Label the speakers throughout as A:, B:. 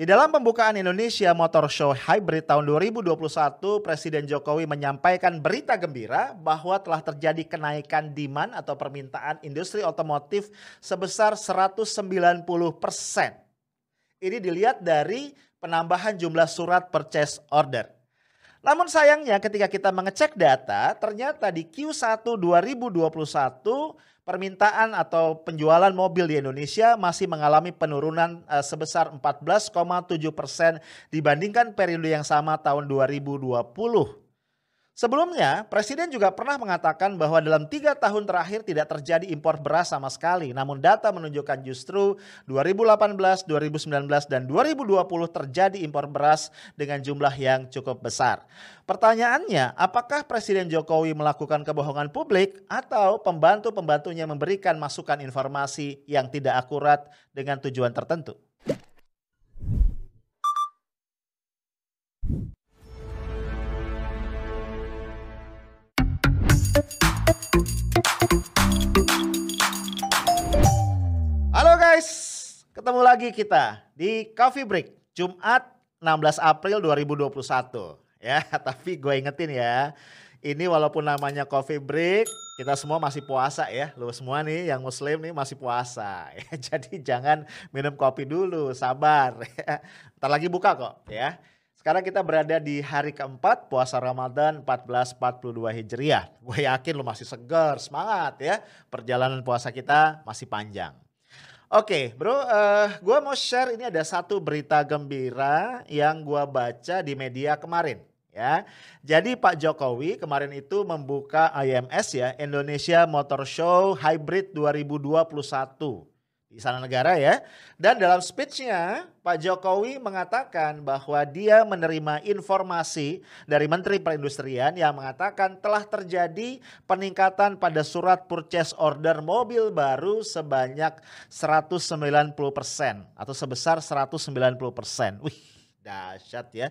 A: Di dalam pembukaan Indonesia Motor Show Hybrid tahun 2021, Presiden Jokowi menyampaikan berita gembira bahwa telah terjadi kenaikan demand atau permintaan industri otomotif sebesar 190 persen. Ini dilihat dari penambahan jumlah surat purchase order. Namun sayangnya ketika kita mengecek data, ternyata di Q1 2021 permintaan atau penjualan mobil di Indonesia masih mengalami penurunan uh, sebesar 14,7 persen dibandingkan periode yang sama tahun 2020. Sebelumnya, Presiden juga pernah mengatakan bahwa dalam tiga tahun terakhir tidak terjadi impor beras sama sekali. Namun data menunjukkan justru 2018, 2019, dan 2020 terjadi impor beras dengan jumlah yang cukup besar. Pertanyaannya, apakah Presiden Jokowi melakukan kebohongan publik atau pembantu-pembantunya memberikan masukan informasi yang tidak akurat dengan tujuan tertentu? Guys, ketemu lagi kita di Coffee Break Jumat 16 April 2021 ya. Tapi gue ingetin ya, ini walaupun namanya Coffee Break, kita semua masih puasa ya. Lu semua nih yang muslim nih masih puasa. Ya. Jadi jangan minum kopi dulu, sabar. Ya. Ntar lagi buka kok ya. Sekarang kita berada di hari keempat puasa Ramadan 1442 Hijriah. Gue yakin lo masih segar, semangat ya. Perjalanan puasa kita masih panjang. Oke bro, uh, gue mau share ini ada satu berita gembira yang gue baca di media kemarin. ya. Jadi Pak Jokowi kemarin itu membuka IMS ya Indonesia Motor Show Hybrid 2021 di sana negara ya. Dan dalam speechnya Pak Jokowi mengatakan bahwa dia menerima informasi dari Menteri Perindustrian yang mengatakan telah terjadi peningkatan pada surat purchase order mobil baru sebanyak 190 persen atau sebesar 190 persen. Wih dahsyat ya.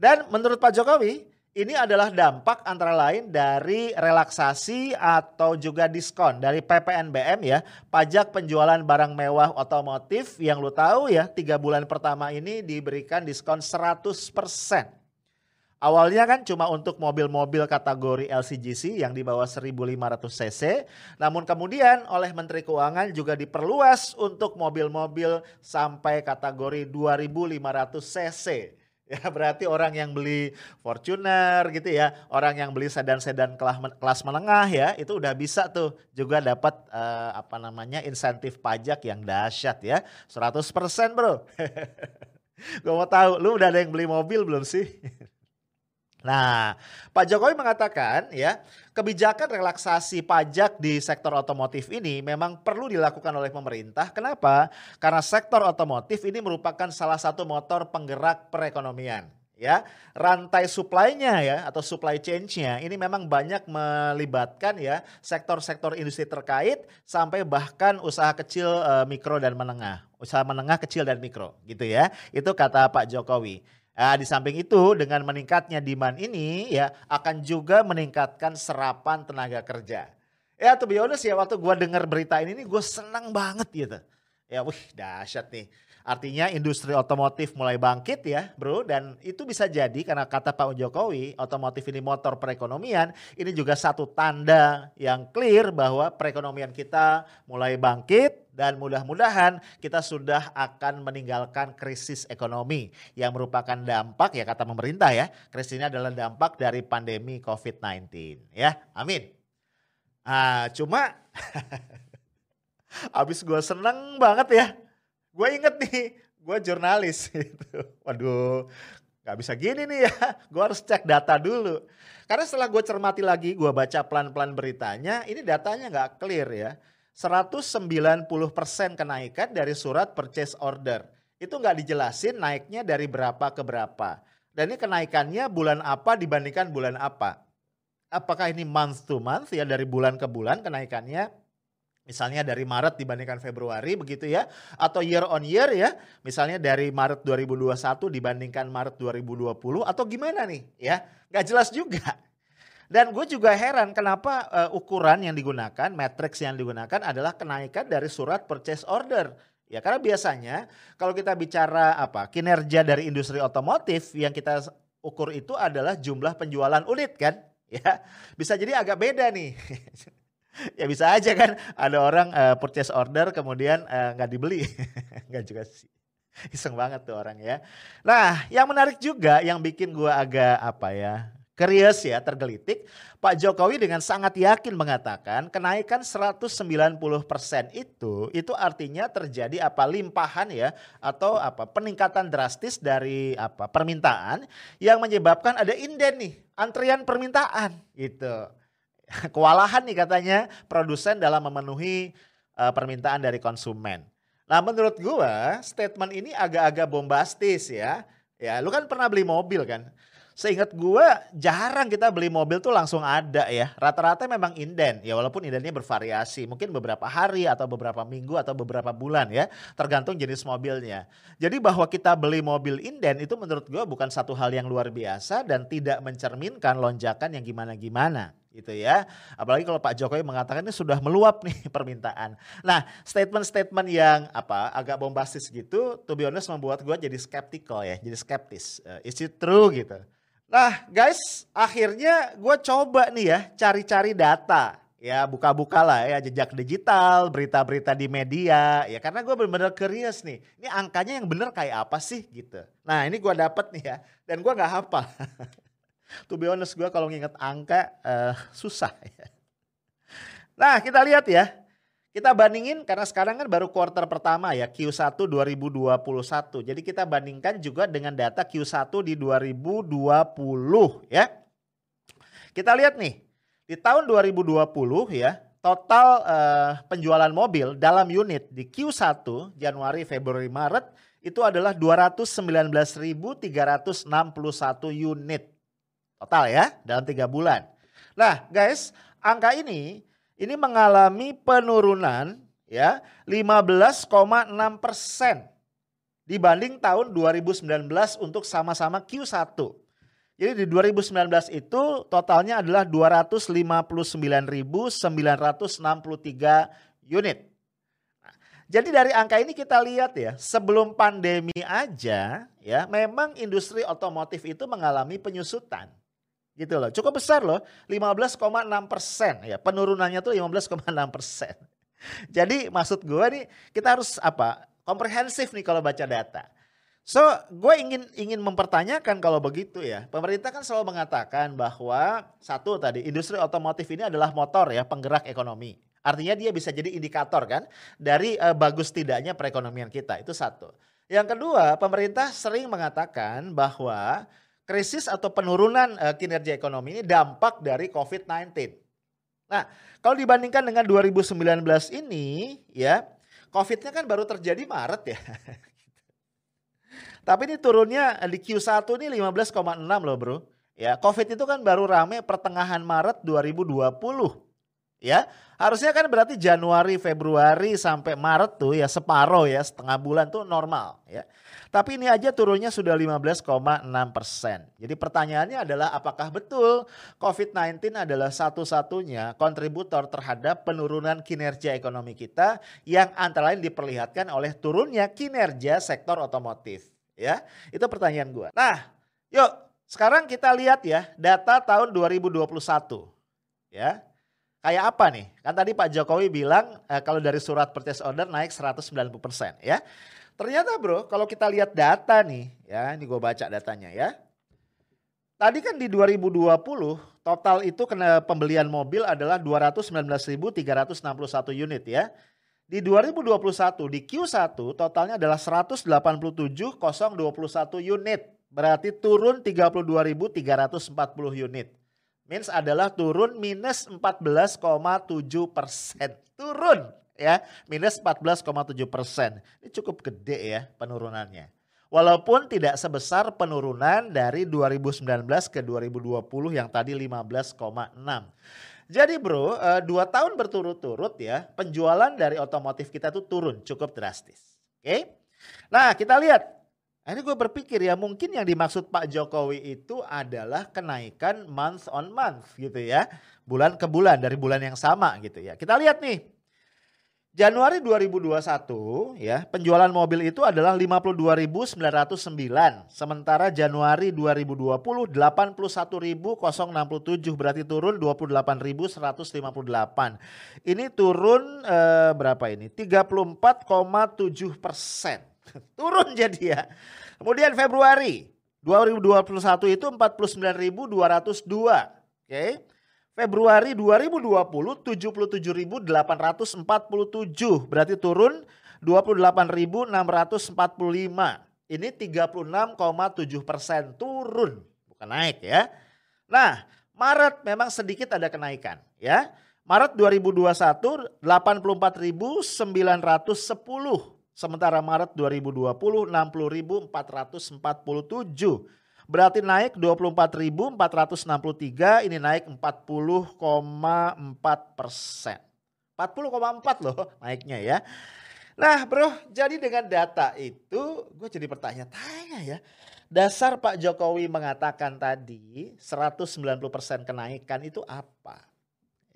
A: Dan menurut Pak Jokowi ini adalah dampak antara lain dari relaksasi atau juga diskon dari PPNBM ya, pajak penjualan barang mewah otomotif yang lu tahu ya, tiga bulan pertama ini diberikan diskon 100%. Awalnya kan cuma untuk mobil-mobil kategori LCGC yang di bawah 1500 cc, namun kemudian oleh Menteri Keuangan juga diperluas untuk mobil-mobil sampai kategori 2500 cc. Ya berarti orang yang beli Fortuner gitu ya, orang yang beli sedan-sedan kelas menengah ya, itu udah bisa tuh juga dapat uh, apa namanya insentif pajak yang dahsyat ya, 100% bro. Gue mau tahu, lu udah ada yang beli mobil belum sih? Nah, Pak Jokowi mengatakan ya, kebijakan relaksasi pajak di sektor otomotif ini memang perlu dilakukan oleh pemerintah. Kenapa? Karena sektor otomotif ini merupakan salah satu motor penggerak perekonomian ya rantai supply-nya ya atau supply chain-nya ini memang banyak melibatkan ya sektor-sektor industri terkait sampai bahkan usaha kecil uh, mikro dan menengah usaha menengah kecil dan mikro gitu ya itu kata Pak Jokowi Nah, di samping itu dengan meningkatnya demand ini ya akan juga meningkatkan serapan tenaga kerja. Ya tuh be ya waktu gue dengar berita ini nih gue senang banget gitu. Ya wih dahsyat nih. Artinya industri otomotif mulai bangkit ya bro. Dan itu bisa jadi karena kata Pak Jokowi otomotif ini motor perekonomian ini juga satu tanda yang clear bahwa perekonomian kita mulai bangkit dan mudah-mudahan kita sudah akan meninggalkan krisis ekonomi yang merupakan dampak ya kata pemerintah ya. Krisis ini adalah dampak dari pandemi COVID-19 ya. Amin. Ah cuma abis gue seneng banget ya gue inget nih, gue jurnalis gitu. Waduh, gak bisa gini nih ya, gue harus cek data dulu. Karena setelah gue cermati lagi, gue baca pelan-pelan beritanya, ini datanya gak clear ya. 190% kenaikan dari surat purchase order. Itu gak dijelasin naiknya dari berapa ke berapa. Dan ini kenaikannya bulan apa dibandingkan bulan apa. Apakah ini month to month ya dari bulan ke bulan kenaikannya Misalnya dari Maret dibandingkan Februari begitu ya atau year on year ya. Misalnya dari Maret 2021 dibandingkan Maret 2020 atau gimana nih ya. Gak jelas juga. Dan gue juga heran kenapa uh, ukuran yang digunakan, matrix yang digunakan adalah kenaikan dari surat purchase order Ya karena biasanya kalau kita bicara apa kinerja dari industri otomotif yang kita ukur itu adalah jumlah penjualan unit kan, ya bisa jadi agak beda nih. ya bisa aja kan ada orang uh, purchase order kemudian uh, nggak dibeli, nggak juga sih. Iseng banget tuh orang ya. Nah yang menarik juga yang bikin gua agak apa ya Curious ya, tergelitik. Pak Jokowi dengan sangat yakin mengatakan kenaikan 190% itu itu artinya terjadi apa limpahan ya atau apa peningkatan drastis dari apa permintaan yang menyebabkan ada inden nih, antrian permintaan gitu. Kewalahan nih katanya produsen dalam memenuhi uh, permintaan dari konsumen. Nah, menurut gua statement ini agak-agak bombastis ya. Ya, lu kan pernah beli mobil kan? Seingat gue jarang kita beli mobil tuh langsung ada ya. Rata-rata memang inden. Ya walaupun indennya bervariasi. Mungkin beberapa hari atau beberapa minggu atau beberapa bulan ya. Tergantung jenis mobilnya. Jadi bahwa kita beli mobil inden itu menurut gue bukan satu hal yang luar biasa. Dan tidak mencerminkan lonjakan yang gimana-gimana gitu ya. Apalagi kalau Pak Jokowi mengatakan ini sudah meluap nih permintaan. Nah, statement-statement yang apa agak bombastis gitu, to be honest membuat gue jadi skeptical ya, jadi skeptis. Uh, is it true gitu? Nah guys, akhirnya gue coba nih ya cari-cari data. Ya buka-buka lah ya jejak digital, berita-berita di media. Ya karena gue bener-bener curious nih. Ini angkanya yang bener kayak apa sih gitu. Nah ini gue dapet nih ya. Dan gue gak hafal. to be honest gue kalau nginget angka uh, susah ya. Nah kita lihat ya. Kita bandingin karena sekarang kan baru quarter pertama ya Q1 2021. Jadi kita bandingkan juga dengan data Q1 di 2020 ya. Kita lihat nih di tahun 2020 ya total uh, penjualan mobil dalam unit di Q1 Januari, Februari, Maret itu adalah 219.361 unit total ya dalam tiga bulan. Nah guys angka ini ini mengalami penurunan ya 15,6 persen dibanding tahun 2019 untuk sama-sama Q1. Jadi di 2019 itu totalnya adalah 259.963 unit. jadi dari angka ini kita lihat ya, sebelum pandemi aja ya, memang industri otomotif itu mengalami penyusutan gitu loh. Cukup besar loh, 15,6 persen ya. Penurunannya tuh 15,6 persen. Jadi maksud gue nih kita harus apa? Komprehensif nih kalau baca data. So, gue ingin ingin mempertanyakan kalau begitu ya. Pemerintah kan selalu mengatakan bahwa satu tadi industri otomotif ini adalah motor ya, penggerak ekonomi. Artinya dia bisa jadi indikator kan dari uh, bagus tidaknya perekonomian kita. Itu satu. Yang kedua, pemerintah sering mengatakan bahwa krisis atau penurunan uh, kinerja ekonomi ini dampak dari COVID-19. Nah, kalau dibandingkan dengan 2019 ini, ya, COVID-nya kan baru terjadi Maret ya. Tapi ini turunnya di Q1 ini 15,6 loh bro. Ya, COVID itu kan baru rame pertengahan Maret 2020. Ya, harusnya kan berarti Januari, Februari sampai Maret tuh ya separoh ya, setengah bulan tuh normal ya. Tapi ini aja turunnya sudah 15,6 persen. Jadi pertanyaannya adalah apakah betul COVID-19 adalah satu-satunya kontributor terhadap penurunan kinerja ekonomi kita yang antara lain diperlihatkan oleh turunnya kinerja sektor otomotif. Ya, itu pertanyaan gue. Nah, yuk sekarang kita lihat ya data tahun 2021. Ya, kayak apa nih? Kan tadi Pak Jokowi bilang eh, kalau dari surat purchase order naik 190% ya. Ternyata bro, kalau kita lihat data nih, ya ini gue baca datanya ya. Tadi kan di 2020 total itu kena pembelian mobil adalah 219.361 unit ya. Di 2021 di Q1 totalnya adalah 187.021 unit. Berarti turun 32.340 unit. Means adalah turun minus 14,7 persen. Turun ya minus 14,7 persen. Ini cukup gede ya penurunannya. Walaupun tidak sebesar penurunan dari 2019 ke 2020 yang tadi 15,6. Jadi bro, eh, dua tahun berturut-turut ya penjualan dari otomotif kita tuh turun cukup drastis. Oke, nah kita lihat. Ini gue berpikir ya mungkin yang dimaksud Pak Jokowi itu adalah kenaikan month on month gitu ya. Bulan ke bulan dari bulan yang sama gitu ya. Kita lihat nih Januari 2021 ya, penjualan mobil itu adalah 52.909. Sementara Januari 2020 81.067 berarti turun 28.158. Ini turun eh, berapa ini? 34,7 persen. turun jadi ya. Kemudian Februari 2021 itu 49.202. Oke. Okay. Februari 2020 77.847 berarti turun 28.645 ini 36,7 persen turun bukan naik ya. Nah Maret memang sedikit ada kenaikan ya. Maret 2021 84.910 sementara Maret 2020 60.447 Berarti naik 24.463 ini naik 40,4 persen. 40,4 loh naiknya ya. Nah bro jadi dengan data itu gue jadi bertanya-tanya ya. Dasar Pak Jokowi mengatakan tadi 190 persen kenaikan itu apa?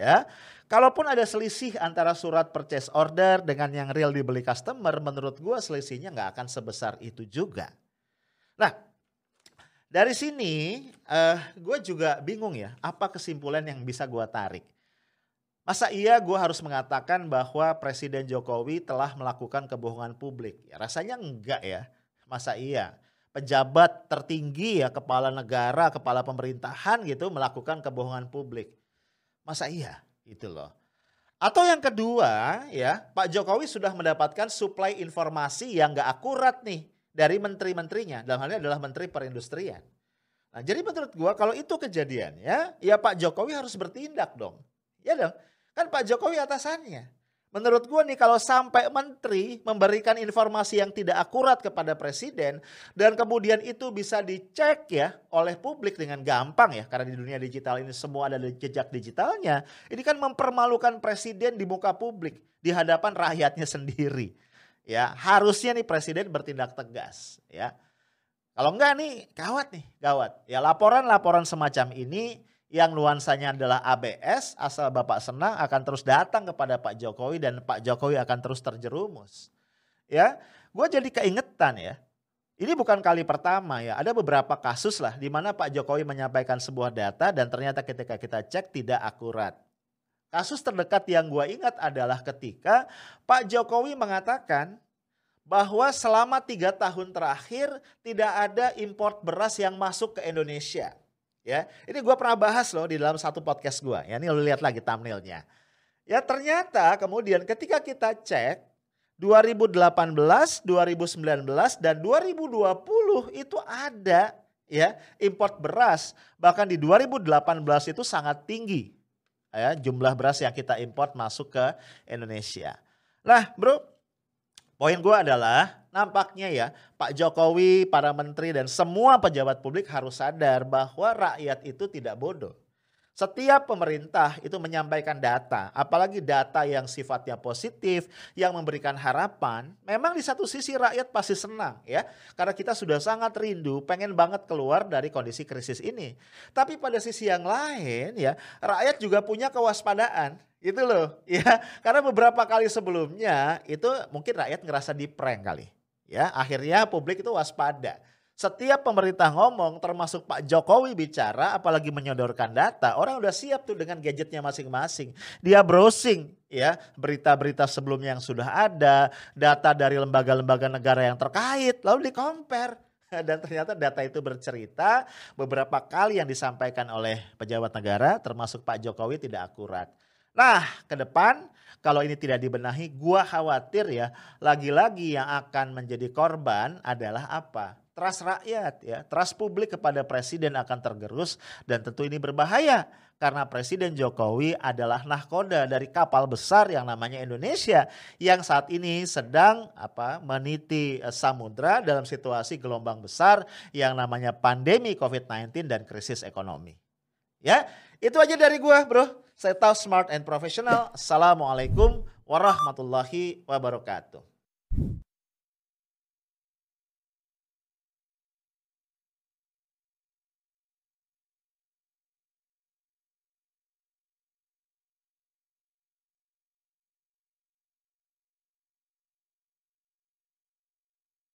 A: Ya, kalaupun ada selisih antara surat purchase order dengan yang real dibeli customer, menurut gue selisihnya nggak akan sebesar itu juga. Nah, dari sini uh, gue juga bingung ya, apa kesimpulan yang bisa gue tarik. Masa iya gue harus mengatakan bahwa Presiden Jokowi telah melakukan kebohongan publik? Ya, rasanya enggak ya, masa iya. Pejabat tertinggi ya, kepala negara, kepala pemerintahan gitu melakukan kebohongan publik. Masa iya? Gitu loh. Atau yang kedua ya, Pak Jokowi sudah mendapatkan suplai informasi yang gak akurat nih dari menteri-menterinya. Dalam hal ini adalah menteri perindustrian. Nah, jadi menurut gua kalau itu kejadian ya, ya Pak Jokowi harus bertindak dong. Ya dong. Kan Pak Jokowi atasannya. Menurut gua nih kalau sampai menteri memberikan informasi yang tidak akurat kepada presiden dan kemudian itu bisa dicek ya oleh publik dengan gampang ya karena di dunia digital ini semua ada jejak digitalnya. Ini kan mempermalukan presiden di muka publik di hadapan rakyatnya sendiri ya harusnya nih presiden bertindak tegas ya. Kalau enggak nih gawat nih, gawat. Ya laporan-laporan semacam ini yang nuansanya adalah ABS asal Bapak senang akan terus datang kepada Pak Jokowi dan Pak Jokowi akan terus terjerumus. Ya, gue jadi keingetan ya. Ini bukan kali pertama ya, ada beberapa kasus lah di mana Pak Jokowi menyampaikan sebuah data dan ternyata ketika kita cek tidak akurat. Kasus terdekat yang gue ingat adalah ketika Pak Jokowi mengatakan bahwa selama tiga tahun terakhir tidak ada import beras yang masuk ke Indonesia. Ya, ini gue pernah bahas loh di dalam satu podcast gue. Ya, ini lo lihat lagi thumbnailnya. Ya ternyata kemudian ketika kita cek 2018, 2019 dan 2020 itu ada ya import beras. Bahkan di 2018 itu sangat tinggi ya jumlah beras yang kita import masuk ke Indonesia. Nah, Bro, poin gue adalah nampaknya ya Pak Jokowi, para menteri dan semua pejabat publik harus sadar bahwa rakyat itu tidak bodoh. Setiap pemerintah itu menyampaikan data, apalagi data yang sifatnya positif, yang memberikan harapan, memang di satu sisi rakyat pasti senang ya. Karena kita sudah sangat rindu, pengen banget keluar dari kondisi krisis ini. Tapi pada sisi yang lain ya, rakyat juga punya kewaspadaan itu loh ya. Karena beberapa kali sebelumnya itu mungkin rakyat ngerasa di prank kali. Ya, akhirnya publik itu waspada. Setiap pemerintah ngomong termasuk Pak Jokowi bicara apalagi menyodorkan data, orang udah siap tuh dengan gadgetnya masing-masing. Dia browsing ya berita-berita sebelumnya yang sudah ada, data dari lembaga-lembaga negara yang terkait, lalu di compare dan ternyata data itu bercerita beberapa kali yang disampaikan oleh pejabat negara termasuk Pak Jokowi tidak akurat. Nah, ke depan kalau ini tidak dibenahi, gua khawatir ya, lagi-lagi yang akan menjadi korban adalah apa? trust rakyat ya, trust publik kepada presiden akan tergerus dan tentu ini berbahaya karena Presiden Jokowi adalah nahkoda dari kapal besar yang namanya Indonesia yang saat ini sedang apa meniti eh, samudra dalam situasi gelombang besar yang namanya pandemi COVID-19 dan krisis ekonomi. Ya, itu aja dari gua, Bro. Saya tahu smart and professional. Assalamualaikum warahmatullahi wabarakatuh.